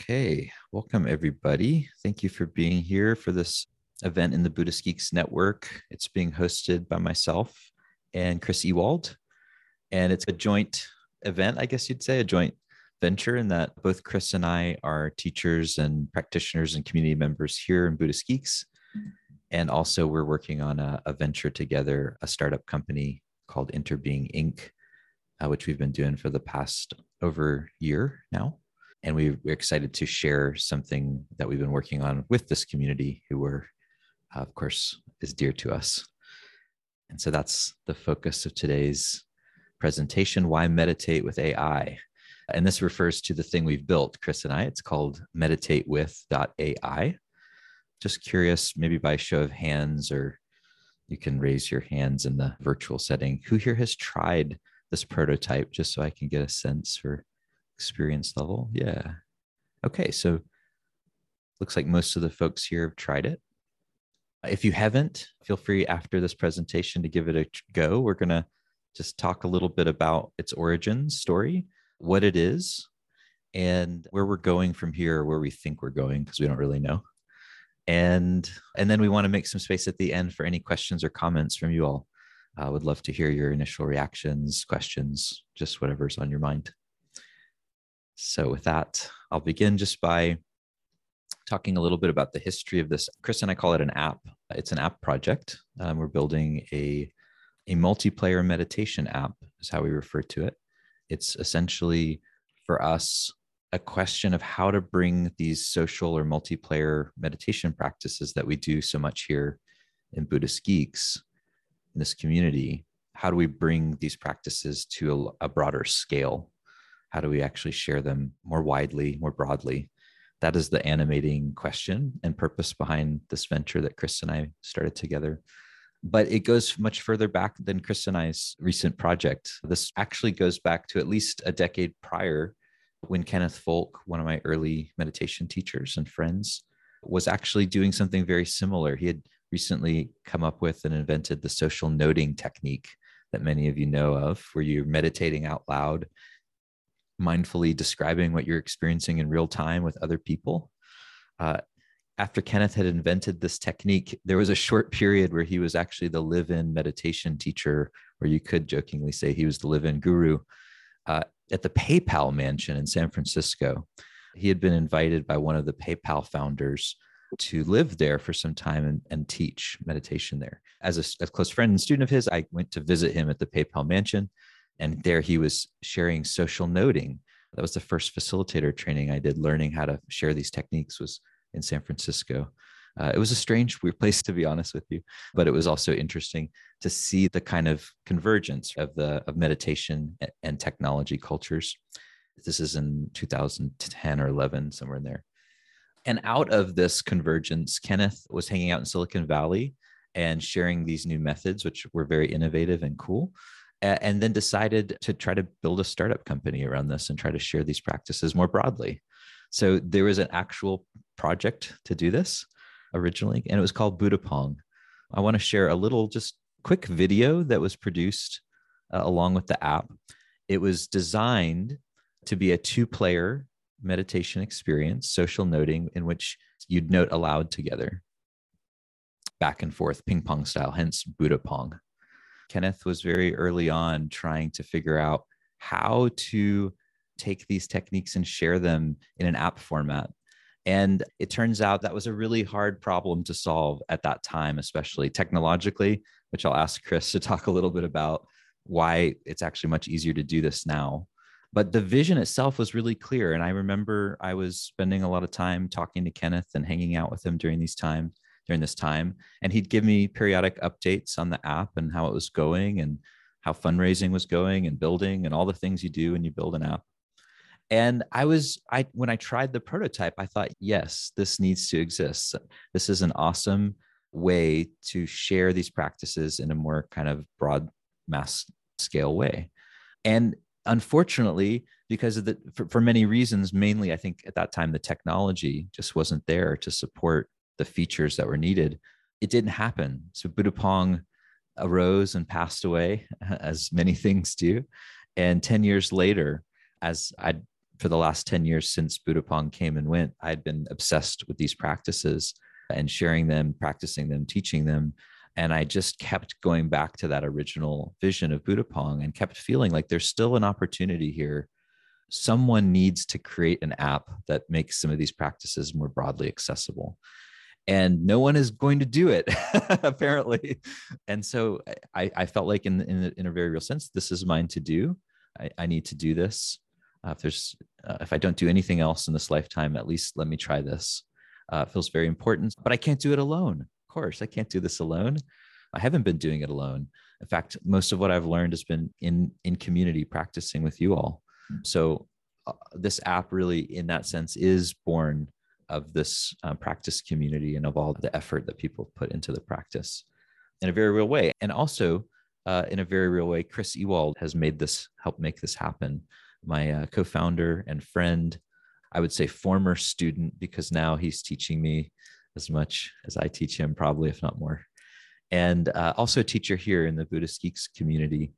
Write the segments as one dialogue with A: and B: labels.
A: Okay, welcome everybody. Thank you for being here for this event in the Buddhist Geeks Network. It's being hosted by myself and Chris Ewald, and it's a joint event, I guess you'd say, a joint venture in that both Chris and I are teachers and practitioners and community members here in Buddhist Geeks. And also, we're working on a, a venture together, a startup company called Interbeing Inc., uh, which we've been doing for the past over year now and we, are excited to share something that we've been working on with this community who were uh, of course is dear to us. And so that's the focus of today's presentation why meditate with ai and this refers to the thing we've built chris and i. It's called meditate meditatewith.ai just curious maybe by show of hands or you can raise your hands in the virtual setting who here has tried this prototype just so i can get a sense for experience level. Yeah. Okay. So looks like most of the folks here have tried it. If you haven't, feel free after this presentation to give it a go. We're going to just talk a little bit about its origin story, what it is, and where we're going from here, where we think we're going, because we don't really know. And and then we want to make some space at the end for any questions or comments from you all. I would love to hear your initial reactions, questions, just whatever's on your mind. So, with that, I'll begin just by talking a little bit about the history of this. Chris and I call it an app. It's an app project. Um, we're building a, a multiplayer meditation app, is how we refer to it. It's essentially for us a question of how to bring these social or multiplayer meditation practices that we do so much here in Buddhist Geeks in this community. How do we bring these practices to a, a broader scale how do we actually share them more widely, more broadly? That is the animating question and purpose behind this venture that Chris and I started together. But it goes much further back than Chris and I's recent project. This actually goes back to at least a decade prior when Kenneth Folk, one of my early meditation teachers and friends, was actually doing something very similar. He had recently come up with and invented the social noting technique that many of you know of, where you're meditating out loud mindfully describing what you're experiencing in real time with other people. Uh, after Kenneth had invented this technique, there was a short period where he was actually the live in meditation teacher, or you could jokingly say he was the live in guru uh, at the PayPal mansion in San Francisco. He had been invited by one of the PayPal founders to live there for some time and, and teach meditation there. As a, a close friend and student of his, I went to visit him at the PayPal mansion and there he was sharing social noting. That was the first facilitator training i did learning how to share these techniques was in san francisco. Uh, it was a strange weird place to be honest with you but it was also interesting to see the kind of convergence of the of meditation and technology cultures. This is in 2010 or 11 somewhere in there. And out of this convergence kenneth was hanging out in silicon valley and sharing these new methods which were very innovative and cool and then decided to try to build a startup company around this and try to share these practices more broadly. So there was an actual project to do this originally, and it was called Buddhapong. I want to share a little, just quick video that was produced uh, along with the app. It was designed to be a two player meditation experience, social noting, in which you'd note aloud together, back and forth, ping pong style, hence Buddhapong. Kenneth was very early on trying to figure out how to take these techniques and share them in an app format. And it turns out that was a really hard problem to solve at that time, especially technologically, which I'll ask Chris to talk a little bit about why it's actually much easier to do this now. But the vision itself was really clear. And I remember I was spending a lot of time talking to Kenneth and hanging out with him during these times during this time. And he'd give me periodic updates on the app and how it was going and how fundraising was going and building and all the things you do when you build an app. And I was, I when I tried the prototype, I thought, yes, this needs to exist. This is an awesome way to share these practices in a more kind of broad mass scale way. And unfortunately, because of the for, for many reasons, mainly I think at that time the technology just wasn't there to support the features that were needed. It didn't happen. So Buddhapong arose and passed away, as many things do. And 10 years later, as I'd for the last 10 years since Buddhapong came and went, I'd been obsessed with these practices and sharing them, practicing them, teaching them. And I just kept going back to that original vision of Buddhapong and kept feeling like there's still an opportunity here. Someone needs to create an app that makes some of these practices more broadly accessible. And no one is going to do it, apparently. And so I, I felt like, in, in, in, a very real sense, this is mine to do. I, I need to do this. Uh, if there's, uh, if I don't do anything else in this lifetime, at least let me try this. Uh, feels very important, but I can't do it alone. Of course, I can't do this alone. I haven't been doing it alone. In fact, most of what I've learned has been in in community, practicing with you all. So uh, this app really, in that sense, is born of this um, practice community and of all the effort that people put into the practice in a very real way. And also, uh, in a very real way, Chris Ewald has made this help make this happen. My uh, co-founder and friend, I would say former student, because now he's teaching me as much as I teach him, probably if not more. And uh, also a teacher here in the Buddhist Geeks community.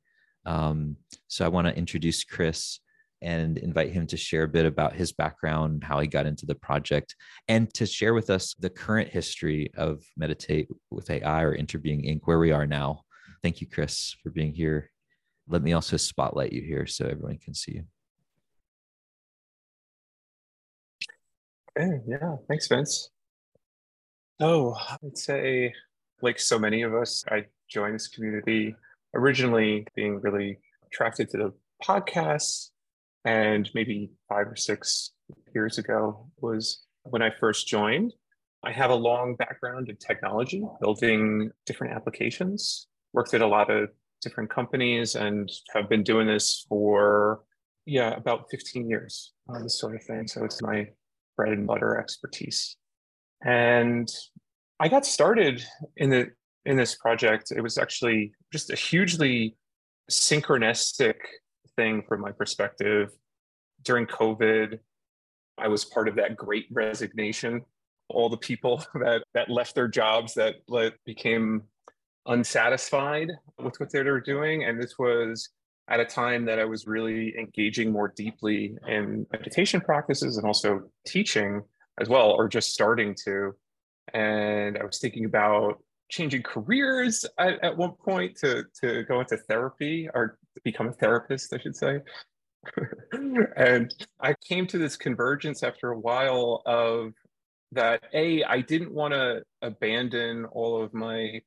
A: Um, so I want to introduce Chris and invite him to share a bit about his background, how he got into the project, and to share with us the current history of Meditate with AI or Interbeing Inc., where we are now. Thank you, Chris, for being here. Let me also spotlight you here so everyone can see you.
B: Okay, yeah, thanks, Vince. Oh, I'd say, like so many of us, I joined this community originally being really attracted to the podcasts, and maybe five or six years ago was when I first joined. I have a long background in technology, building different applications, worked at a lot of different companies, and have been doing this for, yeah, about 15 years, uh, this sort of thing. So it's my bread and butter expertise. And I got started in the in this project. It was actually just a hugely synchronistic thing from my perspective. During COVID, I was part of that great resignation. All the people that that left their jobs that became unsatisfied with what they were doing, and this was at a time that I was really engaging more deeply in meditation practices and also teaching as well, or just starting to. And I was thinking about changing careers at, at one point to, to go into therapy or become a therapist, I should say. and I came to this convergence after a while of that A, I didn't want to abandon all of my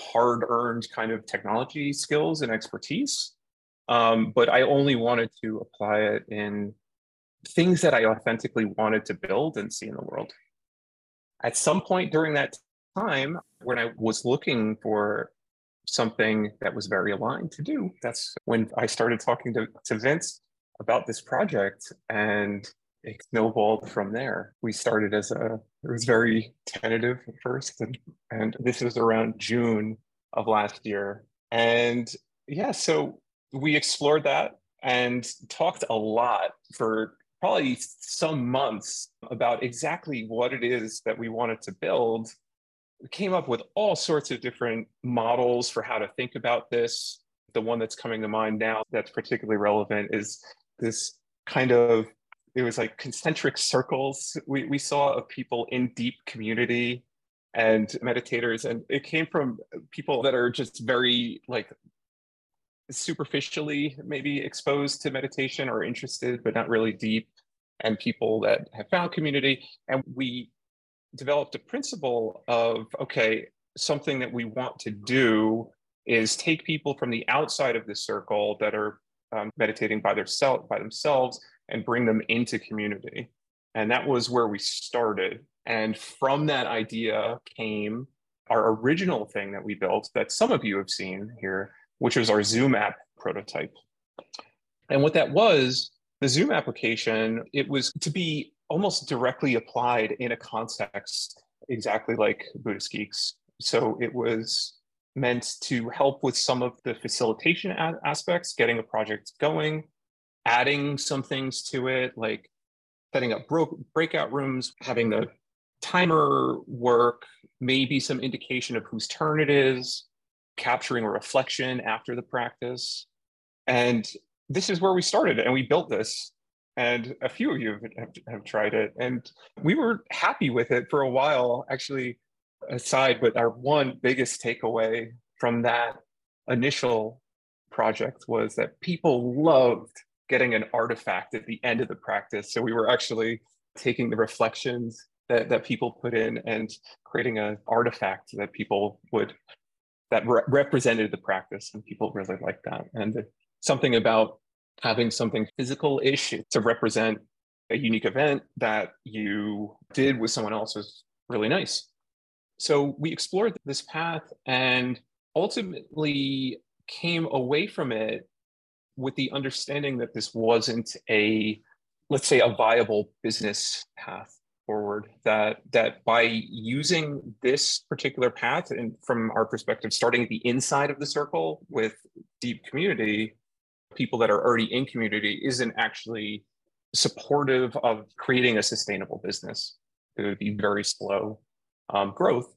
B: hard earned kind of technology skills and expertise um, but I only wanted to apply it in things that I authentically wanted to build and see in the world. At some point during that time, when I was looking for something that was very aligned to do, that's when I started talking to, to Vince about this project and it snowballed from there. We started as a, it was very tentative at first, and, and this was around June of last year. And yeah, so we explored that and talked a lot for probably some months about exactly what it is that we wanted to build. Came up with all sorts of different models for how to think about this. The one that's coming to mind now that's particularly relevant is this kind of it was like concentric circles we, we saw of people in deep community and meditators and it came from people that are just very like superficially maybe exposed to meditation or interested, but not really deep, and people that have found community. And we developed a principle of okay, something that we want to do is take people from the outside of the circle that are um, meditating by, their by themselves and bring them into community. And that was where we started. And from that idea came our original thing that we built that some of you have seen here, which was our Zoom app prototype. And what that was, the Zoom application, it was to be almost directly applied in a context exactly like Buddhist Geeks. So it was meant to help with some of the facilitation aspects, getting a project going, adding some things to it, like setting up bro- breakout rooms, having the timer work, maybe some indication of whose turn it is, capturing a reflection after the practice. And this is where we started and we built this. And a few of you have, have, have, tried it. And we were happy with it for a while, actually, aside. But our one biggest takeaway from that initial project was that people loved getting an artifact at the end of the practice. So we were actually taking the reflections that, that people put in and creating an artifact that people would that re- represented the practice and people really liked that and something about having something physical ish to represent a unique event that you did with someone else was really nice. So we explored this path and ultimately came away from it with the understanding that this wasn't a let's say a viable business path forward that that by using this particular path and from our perspective starting at the inside of the circle with deep community people that are already in community isn't actually supportive of creating a sustainable business it would be very slow um, growth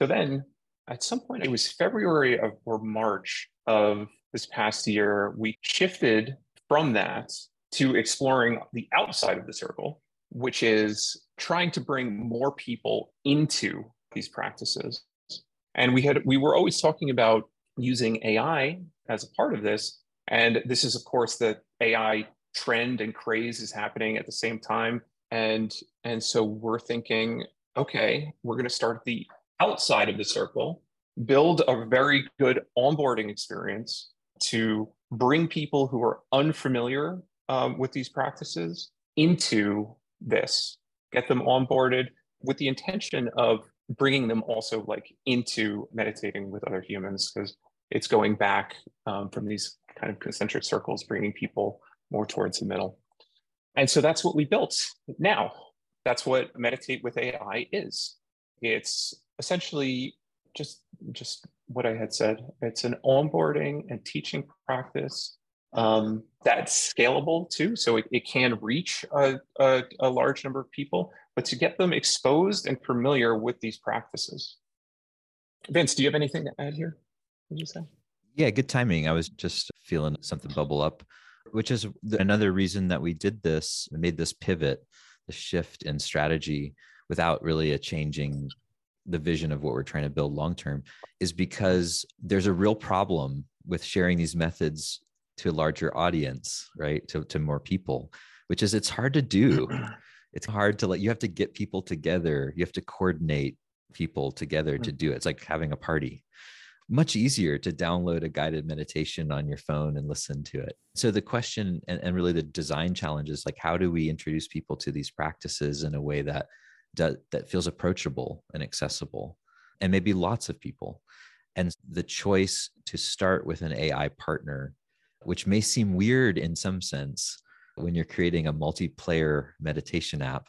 B: so then at some point it was february of, or march of this past year we shifted from that to exploring the outside of the circle which is trying to bring more people into these practices. And we had we were always talking about using AI as a part of this. And this is, of course, the AI trend and craze is happening at the same time. And and so we're thinking, okay, we're going to start at the outside of the circle, build a very good onboarding experience to bring people who are unfamiliar um, with these practices into this, get them onboarded with the intention of bringing them also like into meditating with other humans because it's going back um, from these kind of concentric circles, bringing people more towards the middle. And so that's what we built. Now, that's what Meditate with AI is. It's essentially just just what I had said. It's an onboarding and teaching practice um, that's scalable too. So it, it can reach a, a, a, large number of people, but to get them exposed and familiar with these practices. Vince, do you have anything to add here? What did you say?
A: Yeah, good timing. I was just feeling something bubble up, which is another reason that we did this, made this pivot, the shift in strategy without really a changing the vision of what we're trying to build long term is because there's a real problem with sharing these methods to a larger audience, right? To, to more people, which is it's hard to do. It's hard to let you have to get people together. You have to coordinate people together hmm. to do it. It's like having a party. Much easier to download a guided meditation on your phone and listen to it. So the question and, and really the design challenge is like how do we introduce people to these practices in a way that that, that feels approachable and accessible and maybe lots of people and the choice to start with an ai partner which may seem weird in some sense when you're creating a multiplayer meditation app,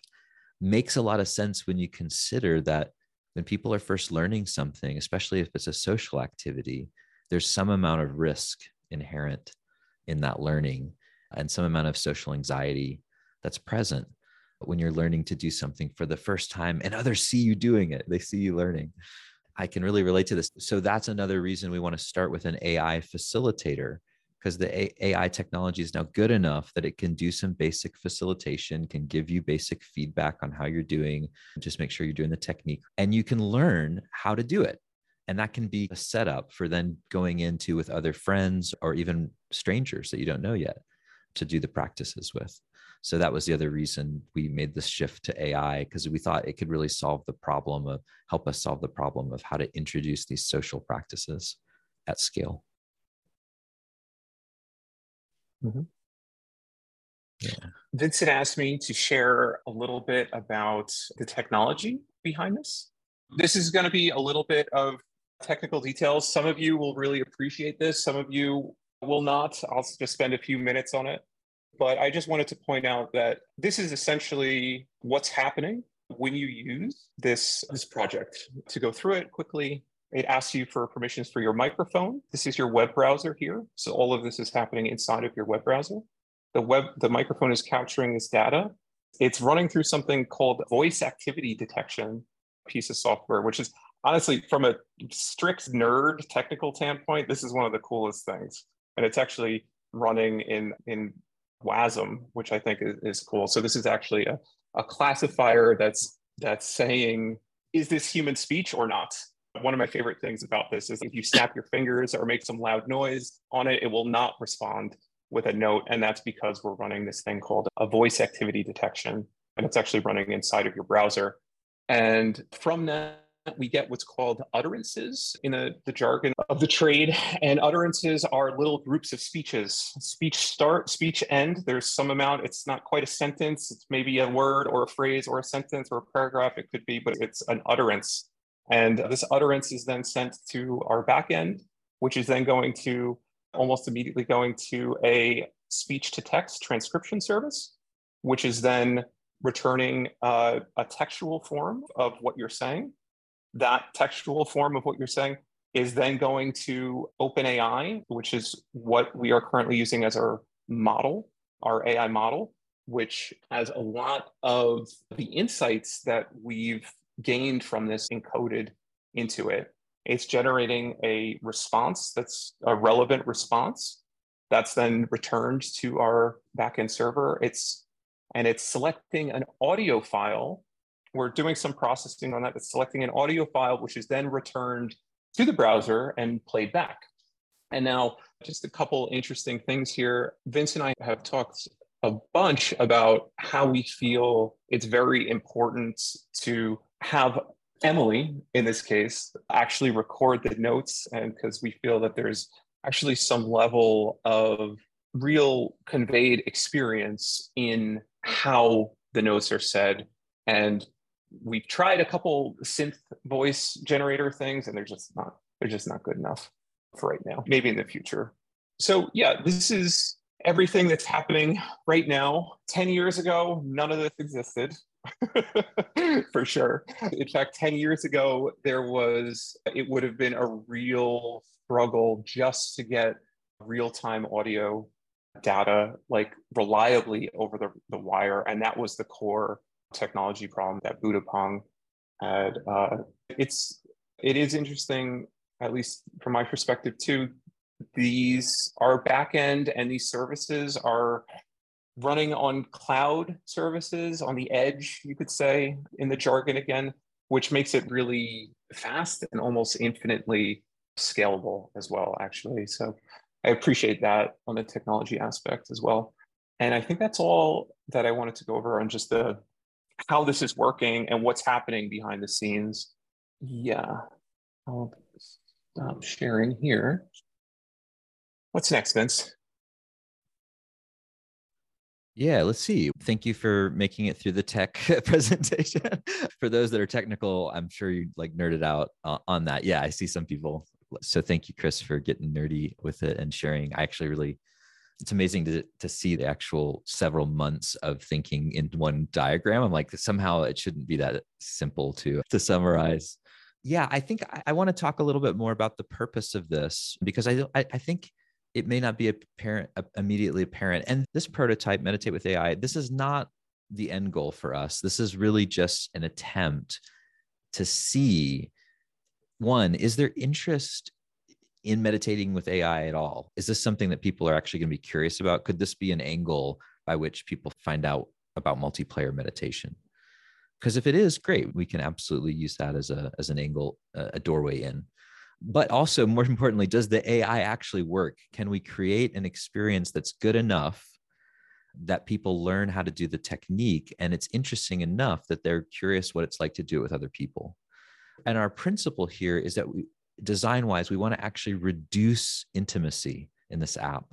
A: makes a lot of sense when you consider that when people are first learning something, especially if it's a social activity, there's some amount of risk inherent in that learning and some amount of social anxiety that's present when you're learning to do something for the first time and others see you doing it, they see you learning. I can really relate to this. So that's another reason we want to start with an AI facilitator because the AI technology is now good enough that it can do some basic facilitation, can give you basic feedback on how you're doing, just make sure you're doing the technique, and you can learn how to do it. And that can be a setup for then going into with other friends or even strangers that you don't know yet to do the practices with. So that was the other reason we made this shift to AI because we thought it could really solve the problem of help us solve the problem of how to introduce these social practices at scale.
B: Mm-hmm. Yeah. Vincent asked me to share a little bit about the technology behind this. This is going to be a little bit of technical details. Some of you will really appreciate this, some of you will not. I'll just spend a few minutes on it. But I just wanted to point out that this is essentially what's happening when you use this, this project. To go through it quickly, it asks you for permissions for your microphone. This is your web browser here. So all of this is happening inside of your web browser. The web, the microphone is capturing this data. It's running through something called voice activity detection piece of software, which is honestly from a strict nerd technical standpoint, this is one of the coolest things. And it's actually running in in WASM, which I think is, is cool. So this is actually a, a classifier that's that's saying, is this human speech or not? One of my favorite things about this is if you snap your fingers or make some loud noise on it, it will not respond with a note. And that's because we're running this thing called a voice activity detection. And it's actually running inside of your browser. And from that, we get what's called utterances in a, the jargon of the trade. And utterances are little groups of speeches. Speech start, speech end. There's some amount, it's not quite a sentence. It's maybe a word or a phrase or a sentence or a paragraph, it could be, but it's an utterance. And this utterance is then sent to our backend, which is then going to almost immediately going to a speech to text transcription service, which is then returning uh, a textual form of what you're saying. That textual form of what you're saying is then going to OpenAI, which is what we are currently using as our model, our AI model, which has a lot of the insights that we've gained from this encoded into it. It's generating a response that's a relevant response that's then returned to our backend server. It's and it's selecting an audio file we're doing some processing on that. It's selecting an audio file, which is then returned to the browser and played back. And now, just a couple interesting things here. Vince and I have talked a bunch about how we feel it's very important to have Emily, in this case, actually record the notes, and because we feel that there's actually some level of real conveyed experience in how the notes are said. And we've tried a couple synth voice generator things and they're just not they're just not good enough for right now maybe in the future. So yeah this is everything that's happening right now. 10 years ago none of this existed for sure in fact 10 years ago there was it would have been a real struggle just to get real-time audio data like reliably over the, the wire and that was the core technology problem that Buddhapong had. Uh, it's it is interesting, at least from my perspective too. These our backend and these services are running on cloud services on the edge, you could say, in the jargon again, which makes it really fast and almost infinitely scalable as well, actually. So I appreciate that on the technology aspect as well. And I think that's all that I wanted to go over on just the how this is working and what's happening behind the scenes. Yeah, I'll stop sharing here. What's next, Vince?
A: Yeah, let's see. Thank you for making it through the tech presentation. for those that are technical, I'm sure you like nerded out uh, on that. Yeah, I see some people. So thank you, Chris, for getting nerdy with it and sharing. I actually really it's amazing to to see the actual several months of thinking in one diagram. I'm like, somehow it shouldn't be that simple to to summarize. Yeah, I think I, I want to talk a little bit more about the purpose of this because I I, I think it may not be apparent immediately apparent. And this prototype, meditate with AI, this is not the end goal for us. This is really just an attempt to see one, is there interest in meditating with AI at all? Is this something that people are actually going to be curious about? Could this be an angle by which people find out about multiplayer meditation? Because if it is, great, we can absolutely use that as a as an angle, a doorway in. But also, more importantly, does the AI actually work? Can we create an experience that's good enough that people learn how to do the technique and it's interesting enough that they're curious what it's like to do it with other people? And our principle here is that we, design wise, we want to actually reduce intimacy in this app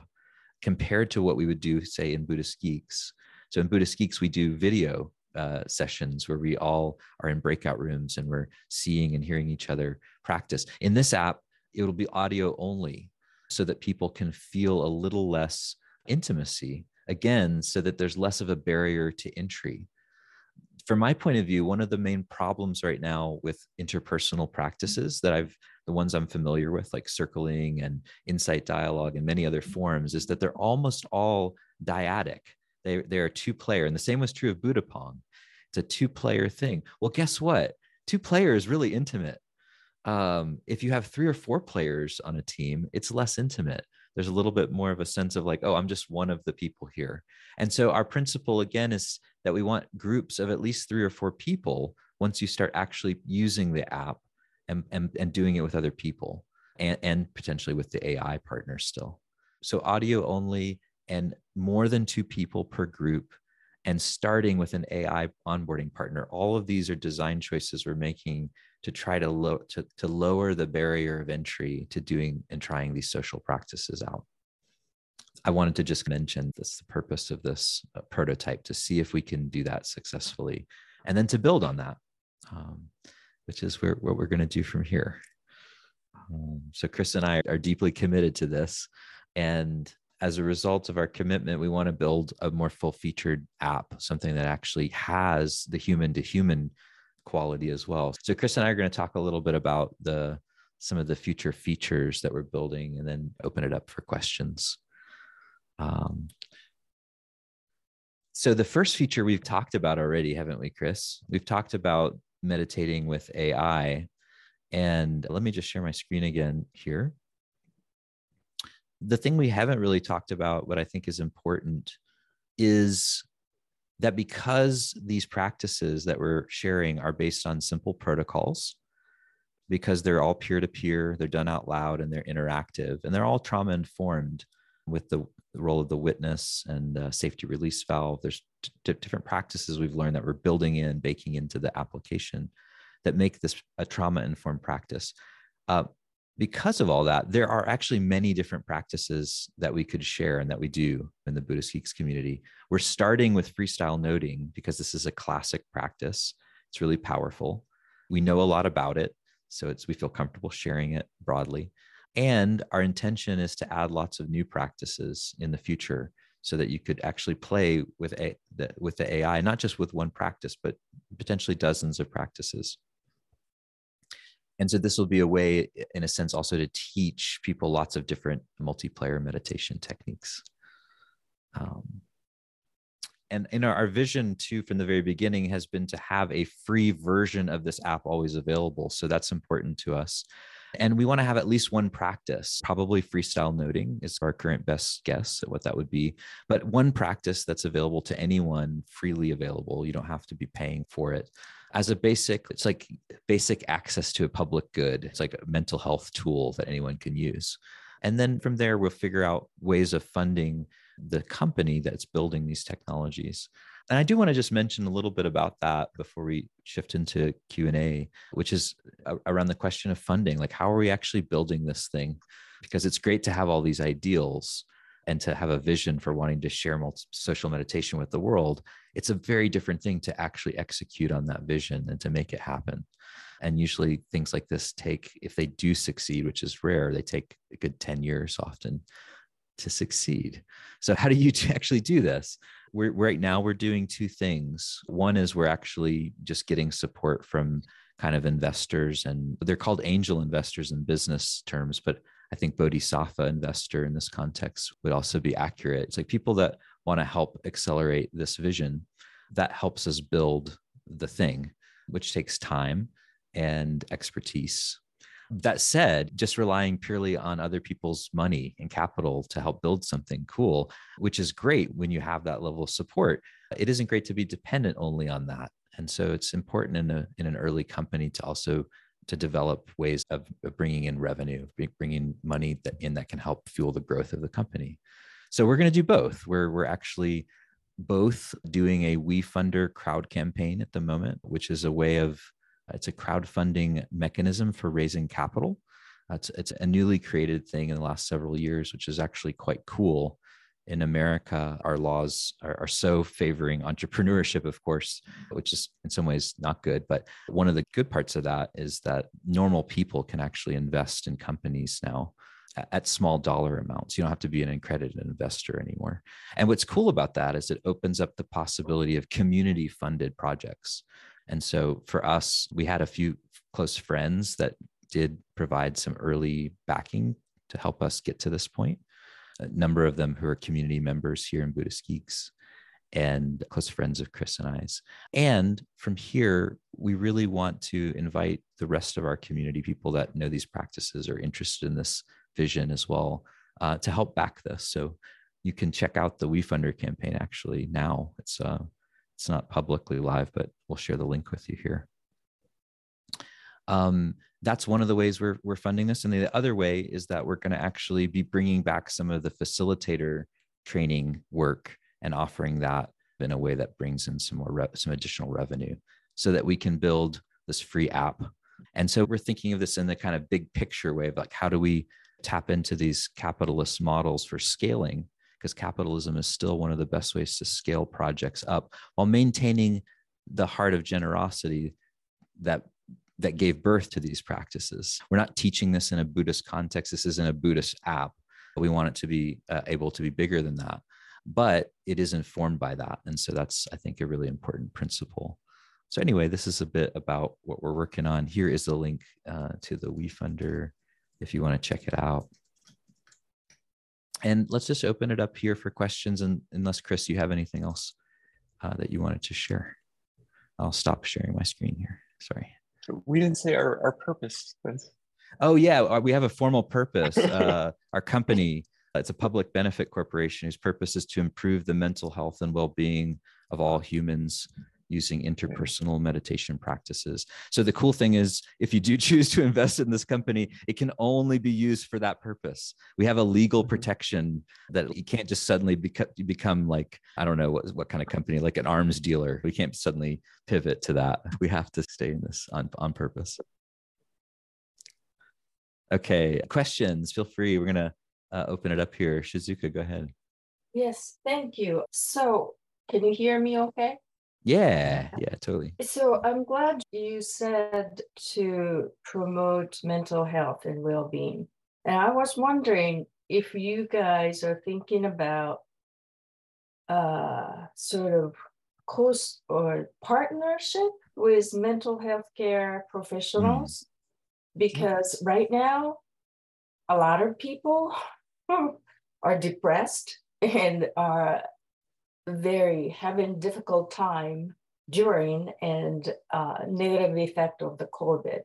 A: compared to what we would do, say, in Buddhist Geeks. So in Buddhist Geeks, we do video uh, sessions where we all are in breakout rooms and we're seeing and hearing each other practice. In this app, it will be audio only so that people can feel a little less intimacy again so that there's less of a barrier to entry from my point of view one of the main problems right now with interpersonal practices that i've the ones I'm familiar with, like circling and insight dialogue and many other forms, is that they're almost all dyadic. They, they're a two player. And the same was true of Buddhapong. It's a two player thing. Well, guess what? Two players really intimate. Um, if you have three or four players on a team, it's less intimate. there's a little bit more of a sense of like, oh, I'm just one of the people here. And so our principle again is that we want groups of at least three or four people once you start actually using the app and, and, and doing it with other people and, and potentially with the AI partners still. So audio only and more than two people per group and starting with an AI onboarding partner. All of these are design choices we're making to try to, lo- to, to lower the barrier of entry to doing and trying these social practices out. I wanted to just mention this the purpose of this uh, prototype to see if we can do that successfully and then to build on that, um, which is where, what we're going to do from here. Um, so, Chris and I are deeply committed to this. And as a result of our commitment, we want to build a more full featured app, something that actually has the human to human quality as well. So Chris and I are going to talk a little bit about the some of the future features that we're building and then open it up for questions. Um, so the first feature we've talked about already, haven't we, Chris? We've talked about meditating with AI. And let me just share my screen again here the thing we haven't really talked about, what I think is important, is that because these practices that we're sharing are based on simple protocols, because they're all peer to peer, they're done out loud, and they're interactive, and they're all trauma informed with the, the role of the witness and uh, safety release valve. There's t- different practices we've learned that we're building in, baking into the application that make this a trauma informed practice. Uh, because of all that, there are actually many different practices that we could share and that we do in the Buddhist Geeks community. We're starting with freestyle noting because this is a classic practice. It's really powerful. We know a lot about it, so it's we feel comfortable sharing it broadly. And our intention is to add lots of new practices in the future so that you could actually play with a, the, with the AI, not just with one practice, but potentially dozens of practices. And so this will be a way, in a sense, also to teach people lots of different multiplayer meditation techniques. Um, and in our, our vision too from the very beginning has been to have a free version of this app always available. So that's important to us. And we want to have at least one practice probably freestyle noting is our current best guess at what that would be. But one practice that's available to anyone freely available. You don't have to be paying for it as a basic it's like basic access to a public good. It's like a mental health tool that anyone can use. And then from there we'll figure out ways of funding the company that's building these technologies. And i do want to just mention a little bit about that before we shift into q&a which is around the question of funding. Like how are we actually building this thing? Because it's great to have all these ideals and to have a vision for wanting to share social meditation with the world, it's a very different thing to actually execute on that vision and to make it happen. And usually things like this take, if they do succeed, which is rare, they take a good 10 years often to succeed. So, how do you actually do this? We're right now we're doing two things. One is we're actually just getting support from kind of investors, and they're called angel investors in business terms, but I think Bodhisattva investor in this context would also be accurate. It's like people that want to help accelerate this vision that helps us build the thing, which takes time and expertise. That said, just relying purely on other people's money and capital to help build something cool, which is great when you have that level of support, it isn't great to be dependent only on that. And so it's important in a in an early company to also to develop ways of, bringing in revenue, bringing money that in that can help fuel the growth of the company. So we're going to do both. We're we're actually both doing a WeFunder crowd campaign at the moment, which is a way of it's a crowdfunding mechanism for raising capital. It's, it's a newly created thing in the last several years, which is actually quite cool in America, our laws are, are, so favoring entrepreneurship, of course, which is in some ways not good. But one of the good parts of that is that normal people can actually invest in companies now at small dollar amounts. You don't have to be an accredited investor anymore. And what's cool about that is it opens up the possibility of community funded projects. And so for us, we had a few close friends that did provide some early backing to help us get to this point a number of them who are community members here in Buddhist Geeks and close friends of Chris and I's. And from here, we really want to invite the rest of our community, people that know these practices or interested in this vision as well, uh, to help back this. So you can check out the WeFunder campaign actually now. It's uh, it's not publicly live, but we'll share the link with you here. Um, that's one of the ways we're, we're funding this. And the other way is that we're going to actually be bringing back some of the facilitator training work and offering that in a way that brings in some more re- some additional revenue so that we can build this free app and so we're thinking of this in the kind of big picture way of like how do we tap into these capitalist models for scaling because capitalism is still one of the best ways to scale projects up while maintaining the heart of generosity that that gave birth to these practices. We're not teaching this in a buddhist context. This isn't a buddhist app. We want it to be uh, able to be bigger than that. But it is informed by that. And so that's i think a really important principle. So anyway this is a bit about what we're working on. Here is the link uh, to the wefunder if you want to check it out. And let's just open it up here for questions and unless chris you have anything else uh, that you wanted to share. I'll stop sharing my screen here. Sorry
B: we didn't say our, our purpose
A: oh yeah uh, we have a formal purpose. Uh, our company it's a public benefit corporation whose purpose is to improve the mental health and well-being of all humans using interpersonal meditation practices. So the cool thing is if you do choose to invest in this company, it can only be used for that purpose. We have a legal mm-hmm. protection that you can't just suddenly become, become like, I don't know what, what kind of company, like an arms dealer. We can't suddenly pivot to that. We have to stay in this on, on purpose. Okay, questions, feel free. We're going to uh, open it up here. Shizuka, go ahead.
C: Yes, thank you. So, can you hear me okay?
A: Yeah, yeah, totally.
C: So, I'm glad you said to promote mental health and well being. And I was wondering if you guys are thinking about uh, sort of close or partnership with mental health care professionals. Mm. Because right now, a lot of people are depressed and are very having difficult time during and uh, negative effect of the COVID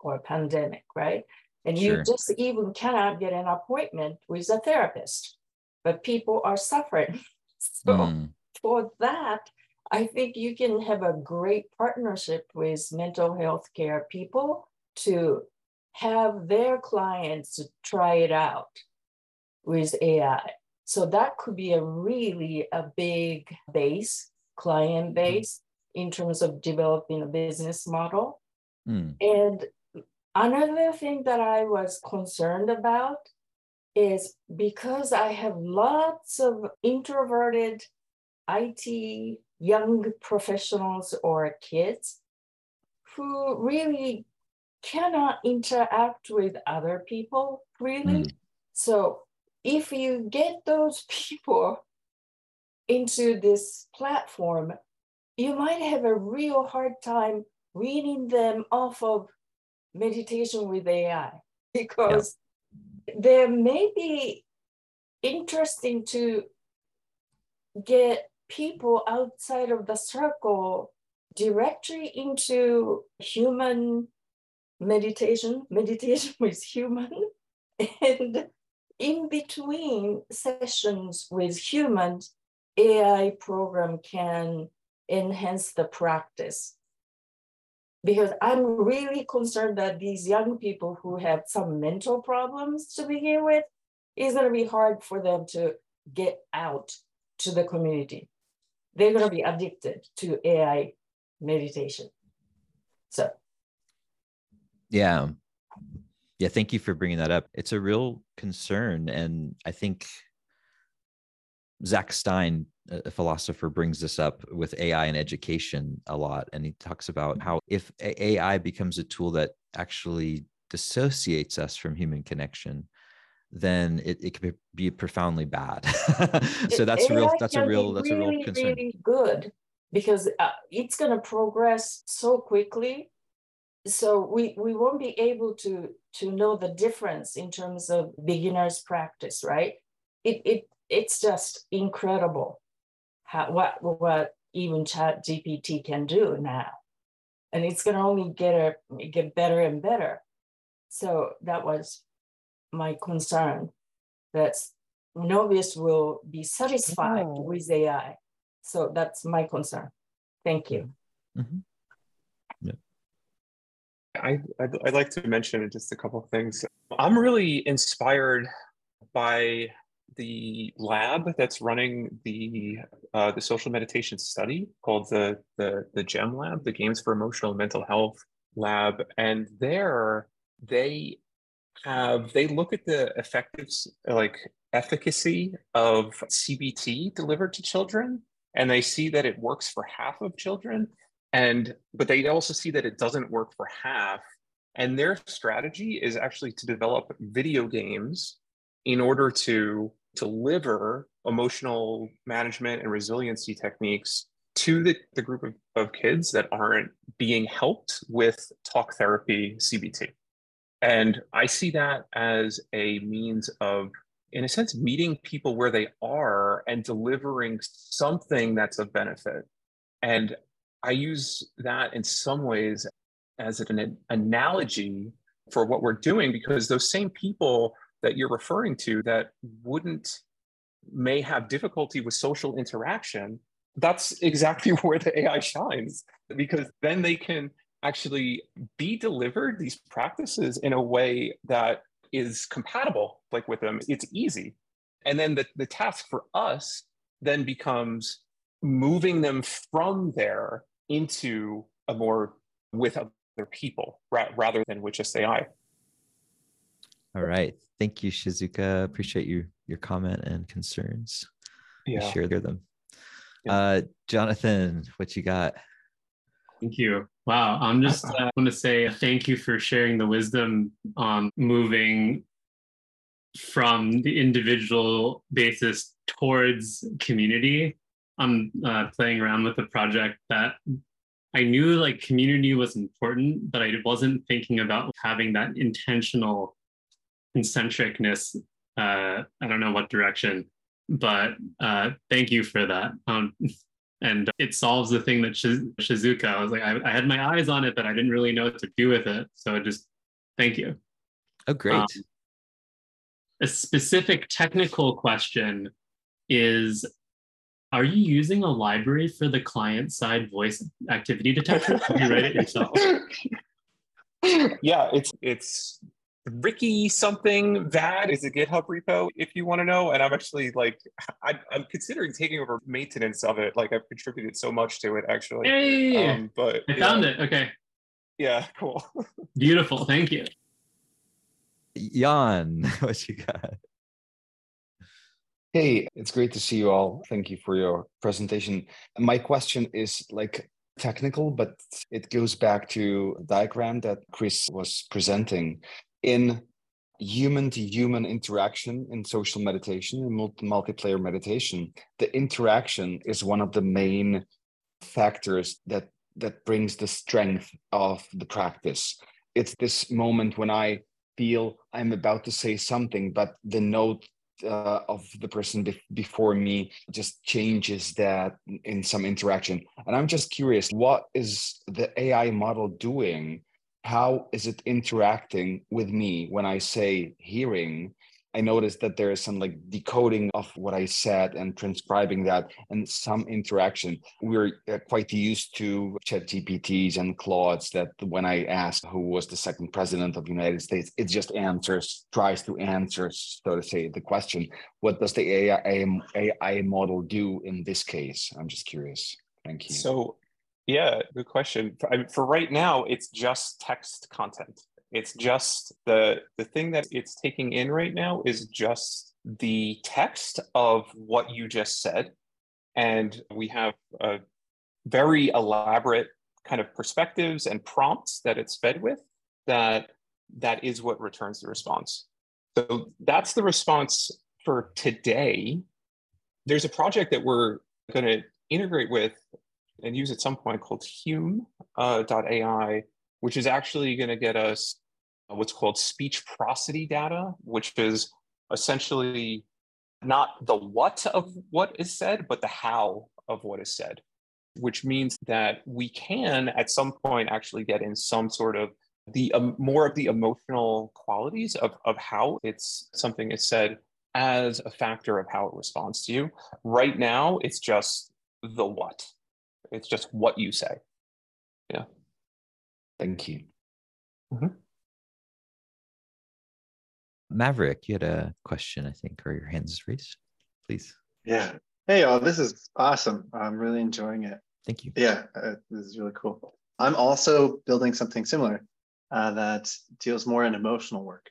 C: or pandemic, right? And sure. you just even cannot get an appointment with a therapist, but people are suffering. so mm. for that, I think you can have a great partnership with mental health care people to have their clients try it out with AI. So that could be a really a big base, client mm-hmm. base mm. in terms of developing a business model. Mm. And another thing that I was concerned about is because I have lots of introverted IT young professionals or kids who really cannot interact with other people really. Mm. So if you get those people into this platform, you might have a real hard time weaning them off of meditation with AI because yeah. there may be interesting to get people outside of the circle directly into human meditation, meditation with human. And in between sessions with humans, AI program can enhance the practice. Because I'm really concerned that these young people who have some mental problems to begin with, it's going to be hard for them to get out to the community. They're going to be addicted to AI meditation. So
A: yeah. Yeah. Thank you for bringing that up. It's a real concern. And I think Zach Stein, a philosopher, brings this up with AI and education a lot. And he talks about how if AI becomes a tool that actually dissociates us from human connection, then it, it could be profoundly bad. so that's AI real. That's a real. That's really, a real concern. Really
C: good because uh, it's going to progress so quickly so we, we won't be able to to know the difference in terms of beginners practice right it, it it's just incredible how what what even chat gpt can do now and it's going to only get a, get better and better so that was my concern that novice will be satisfied oh. with AI. So that's my concern. Thank you. Mm-hmm.
B: I, I'd, I'd like to mention just a couple of things. I'm really inspired by the lab that's running the uh, the social meditation study called the, the the GEM lab, the Games for Emotional and Mental Health lab, and there they have they look at the effective like efficacy of CBT delivered to children, and they see that it works for half of children, and but they also see that it doesn't work for half. And their strategy is actually to develop video games in order to deliver emotional management and resiliency techniques to the, the group of, of kids that aren't being helped with talk therapy CBT. And I see that as a means of, in a sense, meeting people where they are and delivering something that's of benefit. And I use that in some ways as an analogy for what we're doing because those same people that you're referring to that wouldn't may have difficulty with social interaction that's exactly where the ai shines because then they can actually be delivered these practices in a way that is compatible like with them. It's easy. And then the, the task for us then becomes moving them from there into a more with other people ra- rather than with just ai
A: all right thank you shizuka appreciate you your comment and concerns yeah share them yeah. uh jonathan what you got
D: Thank you. Wow. I'm just uh, want to say thank you for sharing the wisdom on moving from the individual basis towards community. I'm uh, playing around with a project that I knew like community was important, but I wasn't thinking about having that intentional concentricness. Uh, I don't know what direction, but uh, thank you for that. Um, and it solves the thing that Shizuka. I was like, I, I, had my eyes on it, but I didn't really know what to do with it. So just thank you.
A: Oh, great. Um,
D: a specific technical question is Are you using a library for the client side voice activity detection? Or you write it yourself?
B: yeah, it's it's Ricky something VAD is a GitHub repo if you want to know. And I'm actually like, I, am considering taking over maintenance of it. Like I've contributed so much to it actually.
D: Hey, um, but I found it. Okay.
B: Yeah, cool.
D: Beautiful. Thank you.
A: Jan, what you got?
E: Hey, it's great to see you all. Thank you for your presentation. My question is like technical, but it goes back to diagram that Chris was presenting in human to human interaction in social meditation and multiplayer meditation the interaction is one of the main factors that that brings the strength of the practice it's this moment when i feel i'm about to say something but the note uh, of the person be- before me just changes that in some interaction and i'm just curious what is the ai model doing how is it interacting with me when I say hearing? I noticed that there is some like decoding of what I said and transcribing that and some interaction. We're uh, quite used to ChatGPTs and Claudes that when I ask who was the second president of the United States, it just answers, tries to answer, so to say, the question. What does the AI, AI model do in this case? I'm just curious. Thank you.
B: So yeah, good question. For, I mean, for right now, it's just text content. It's just the the thing that it's taking in right now is just the text of what you just said, and we have a very elaborate kind of perspectives and prompts that it's fed with. That that is what returns the response. So that's the response for today. There's a project that we're going to integrate with and use at some point called Hume.ai, uh, which is actually going to get us what's called speech prosody data, which is essentially not the what of what is said, but the how of what is said, which means that we can at some point actually get in some sort of the um, more of the emotional qualities of, of how it's something is said as a factor of how it responds to you. Right now, it's just the what. It's just what you say. Yeah.
E: Thank you.
B: Mm-hmm.
A: Maverick, you had a question, I think, or your hands raised. Please.
F: Yeah. Hey, all. This is awesome. I'm really enjoying it.
A: Thank you.
F: Yeah, uh, this is really cool. I'm also building something similar uh, that deals more in emotional work.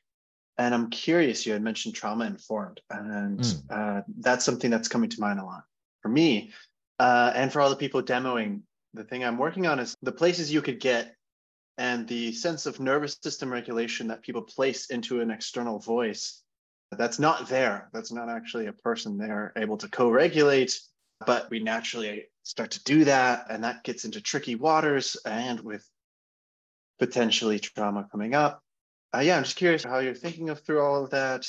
F: And I'm curious, you had mentioned trauma informed, and mm. uh, that's something that's coming to mind a lot for me uh, and for all the people demoing. The thing I'm working on is the places you could get and the sense of nervous system regulation that people place into an external voice that's not there. That's not actually a person there able to co regulate, but we naturally start to do that. And that gets into tricky waters and with potentially trauma coming up. Uh, yeah, I'm just curious how you're thinking of through all of that,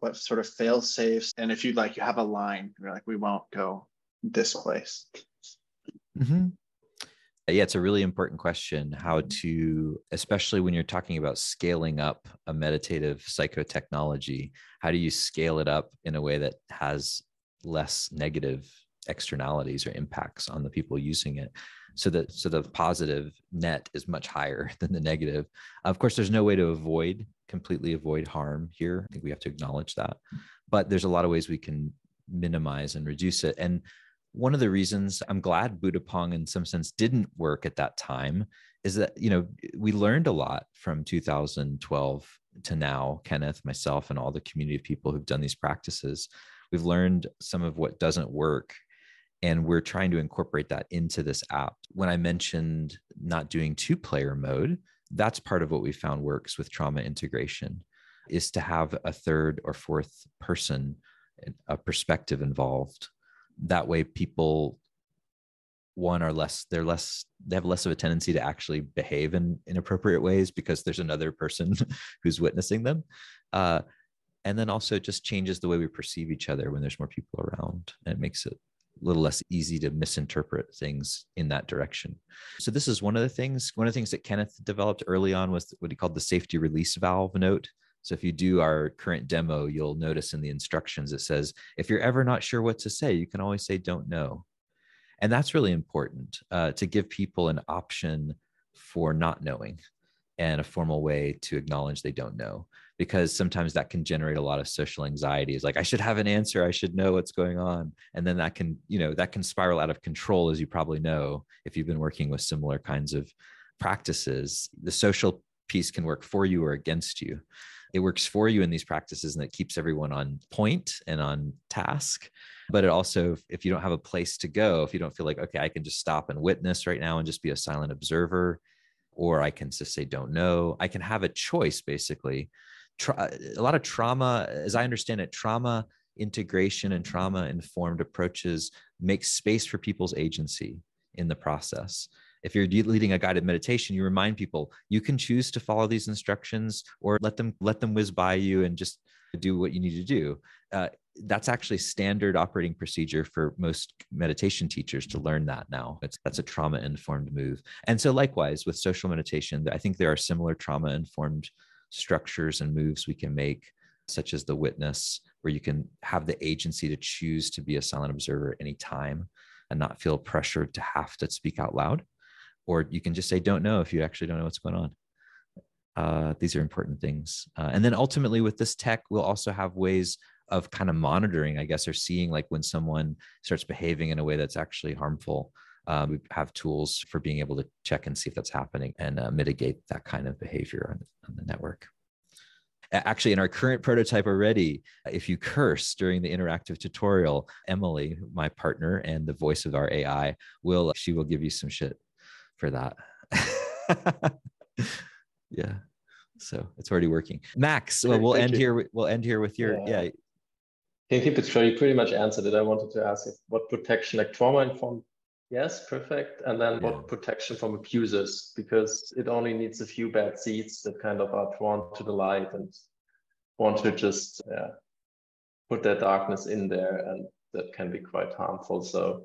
F: what sort of fail safes, and if you'd like, you have a line, you're like, we won't go this place.
A: Mm-hmm. Yeah, it's a really important question how to, especially when you're talking about scaling up a meditative psychotechnology, how do you scale it up in a way that has less negative externalities or impacts on the people using it? so that so the positive net is much higher than the negative. Of course there's no way to avoid completely avoid harm here. I think we have to acknowledge that. But there's a lot of ways we can minimize and reduce it. And one of the reasons i'm glad Buddhapong in some sense didn't work at that time is that you know we learned a lot from 2012 to now kenneth myself and all the community of people who've done these practices. We've learned some of what doesn't work and we're trying to incorporate that into this app. When i mentioned not doing two player mode that's part of what we found works with trauma integration is to have a third or fourth person a perspective involved that way people one are less they're less they have less of a tendency to actually behave in inappropriate ways because there's another person who's witnessing them uh, and then also just changes the way we perceive each other when there's more people around and it makes it a little less easy to misinterpret things in that direction. So this is one of the things. One of the things that Kenneth developed early on was what he called the safety release valve note. So if you do our current demo, you'll notice in the instructions it says, if you're ever not sure what to say, you can always say don't know. And that's really important uh, to give people an option for not knowing and a formal way to acknowledge they don't know because sometimes that can generate a lot of social anxiety. Is like i should have an answer. I should know what's going on. And then that can you know that can spiral out of control as you probably know if you've been working with similar kinds of practices. The social piece can work for you or against you it works for you in these practices and it keeps everyone on point and on task but it also if you don't have a place to go if you don't feel like okay i can just stop and witness right now and just be a silent observer or i can just say don't know i can have a choice basically a lot of trauma, as I understand it, trauma integration and trauma informed approaches make space for people's agency in the process. If you're leading a guided meditation, you remind people you can choose to follow these instructions or let them let them whiz by you and just do what you need to do. Uh, that's actually standard operating procedure for most meditation teachers to learn that now. It's, that's a trauma informed move. And so, likewise, with social meditation, I think there are similar trauma informed structures and moves we can make, such as the witness, where you can have the agency to choose to be a silent observer at any time and not feel pressured to have to speak out loud. Or you can just say, don't know if you actually don't know what's going on. Uh, these are important things. Uh, and then ultimately, with this tech, we'll also have ways of kind of monitoring, I guess, or seeing like when someone starts behaving in a way that's actually harmful. Uh, we have tools for being able to check and see if that's happening and uh, mitigate that kind of behavior on, on the network actually in our current prototype already if you curse during the interactive tutorial emily my partner and the voice of our ai will she will give you some shit for that yeah so it's already working max well we'll end you. here we'll end here with your yeah. yeah
G: can keep it short you pretty much answered it i wanted to ask you what protection like trauma informed Yes, perfect. And then yeah. what protection from abusers? Because it only needs a few bad seeds that kind of are drawn to the light and want to just yeah, put their darkness in there, and that can be quite harmful. So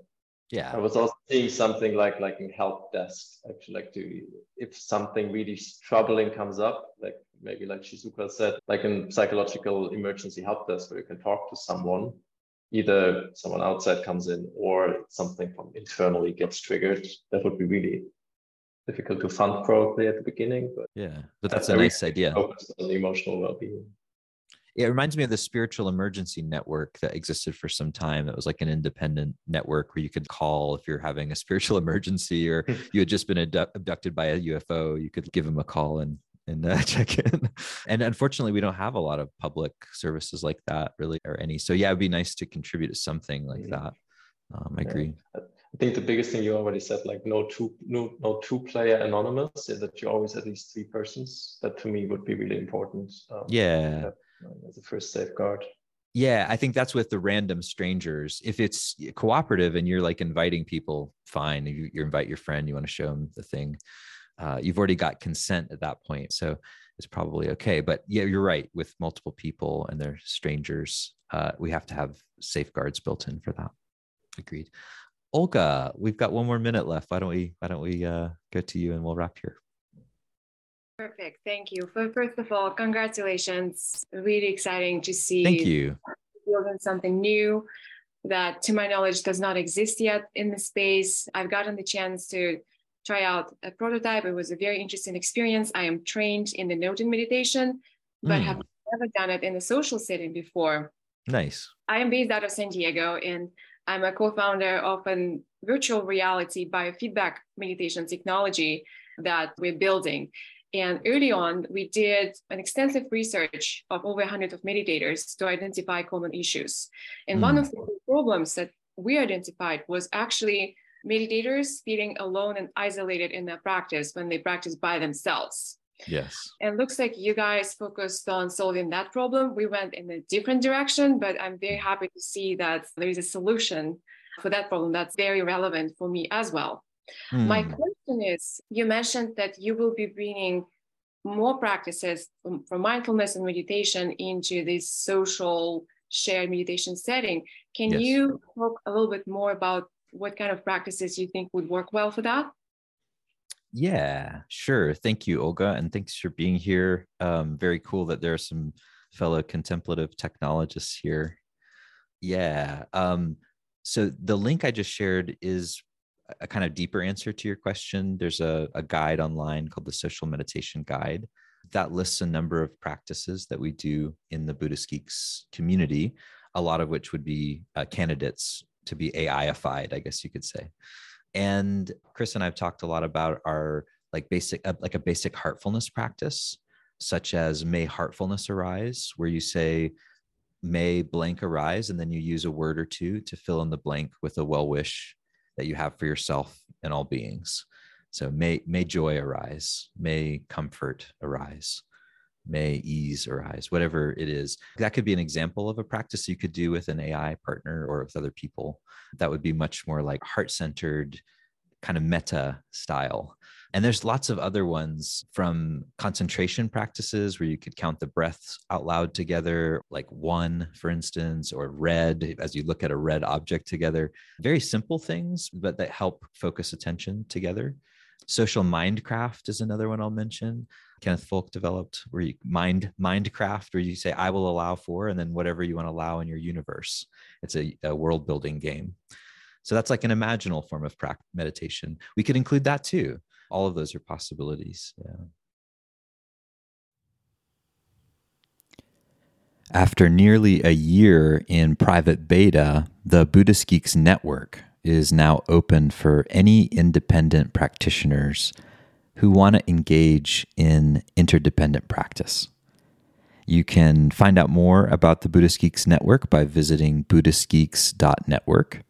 A: yeah,
G: I was also seeing something like like in help desk actually like to if something really troubling comes up, like maybe like Shizuka said, like in psychological emergency help desk where you can talk to someone. Either someone outside comes in or something from internally gets triggered. That would be really difficult to fund probably at the beginning. But
A: yeah, but that's a nice idea.
G: Focused on the emotional well-being.
A: It reminds me of the spiritual emergency network that existed for some time. That was like an independent network where you could call if you're having a spiritual emergency or you had just been abducted by a UFO. You could give them a call and and uh, check in. And unfortunately, we don't have a lot of public services like that, really, or any. So yeah, it'd be nice to contribute to something like mm-hmm. that. Um, I yeah. agree.
G: I think the biggest thing you already said, like no two no no two player anonymous, is that you always at least three persons. That to me would be really important.
A: Um, yeah.
G: As a first safeguard.
A: Yeah, I think that's with the random strangers. If it's cooperative and you're like inviting people, fine. You, you invite your friend, you want to show them the thing. Uh, you've already got consent at that point, so it's probably okay. But yeah, you're right. With multiple people and they're strangers, uh, we have to have safeguards built in for that. Agreed. Olga, we've got one more minute left. Why don't we why don't we uh, go to you and we'll wrap here.
H: Perfect. Thank you. First of all, congratulations. Really exciting to see.
A: Thank you.
H: Building something new that, to my knowledge, does not exist yet in the space. I've gotten the chance to try out a prototype. It was a very interesting experience. I am trained in the noting meditation, but mm. have never done it in a social setting before.
A: Nice.
H: I am based out of San Diego, and I'm a co-founder of a virtual reality biofeedback meditation technology that we're building. And early on, we did an extensive research of over 100 of meditators to identify common issues. And mm. one of the problems that we identified was actually meditators feeling alone and isolated in their practice when they practice by themselves.
A: Yes.
H: And looks like you guys focused on solving that problem. We went in a different direction, but I'm very happy to see that there is a solution for that problem that's very relevant for me as well. Mm. My question is you mentioned that you will be bringing more practices from, from mindfulness and meditation into this social shared meditation setting. Can yes. you talk a little bit more about what kind of practices you think would work well for that?
A: Yeah, sure. Thank you, Olga, and thanks for being here. Um, very cool that there are some fellow contemplative technologists here. Yeah. Um, so the link I just shared is a kind of deeper answer to your question. There's a, a guide online called the Social Meditation Guide that lists a number of practices that we do in the Buddhist Geeks community, a lot of which would be uh, candidates to be AIified, I guess you could say. And Chris and I've talked a lot about our like basic, uh, like a basic heartfulness practice, such as may heartfulness arise, where you say, may blank arise, and then you use a word or two to fill in the blank with a well wish that you have for yourself and all beings. So may may joy arise, may comfort arise, may ease arise, whatever it is. That could be an example of a practice you could do with an AI partner or with other people. That would be much more like heart centered, kind of metta style. And there's lots of other ones from concentration practices where you could count the breaths out loud together, like one, for instance, or red as you look at a red object together. Very simple things, but that help focus attention together. Social mindcraft is another one I'll mention. Kenneth Folk developed, where you mind mindcraft, where you say I will allow for, and then whatever you want to allow in your universe. It's a, a world building game. So that's like an imaginal form of meditation. We could include that too. All of those are possibilities. Yeah. After nearly a year in private beta, the Buddhist Geeks Network is now open for any independent practitioners who want to engage in interdependent practice. You can find out more about the Buddhist Geeks Network by visiting BuddhistGeeks.network.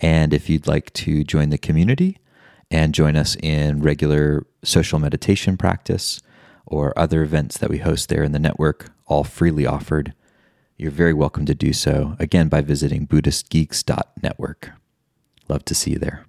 A: And if you'd like to join the community and join us in regular social meditation practice or other events that we host there in the network, all freely offered, you're very welcome to do so, again, by visiting BuddhistGeeks.network. Love to see you there.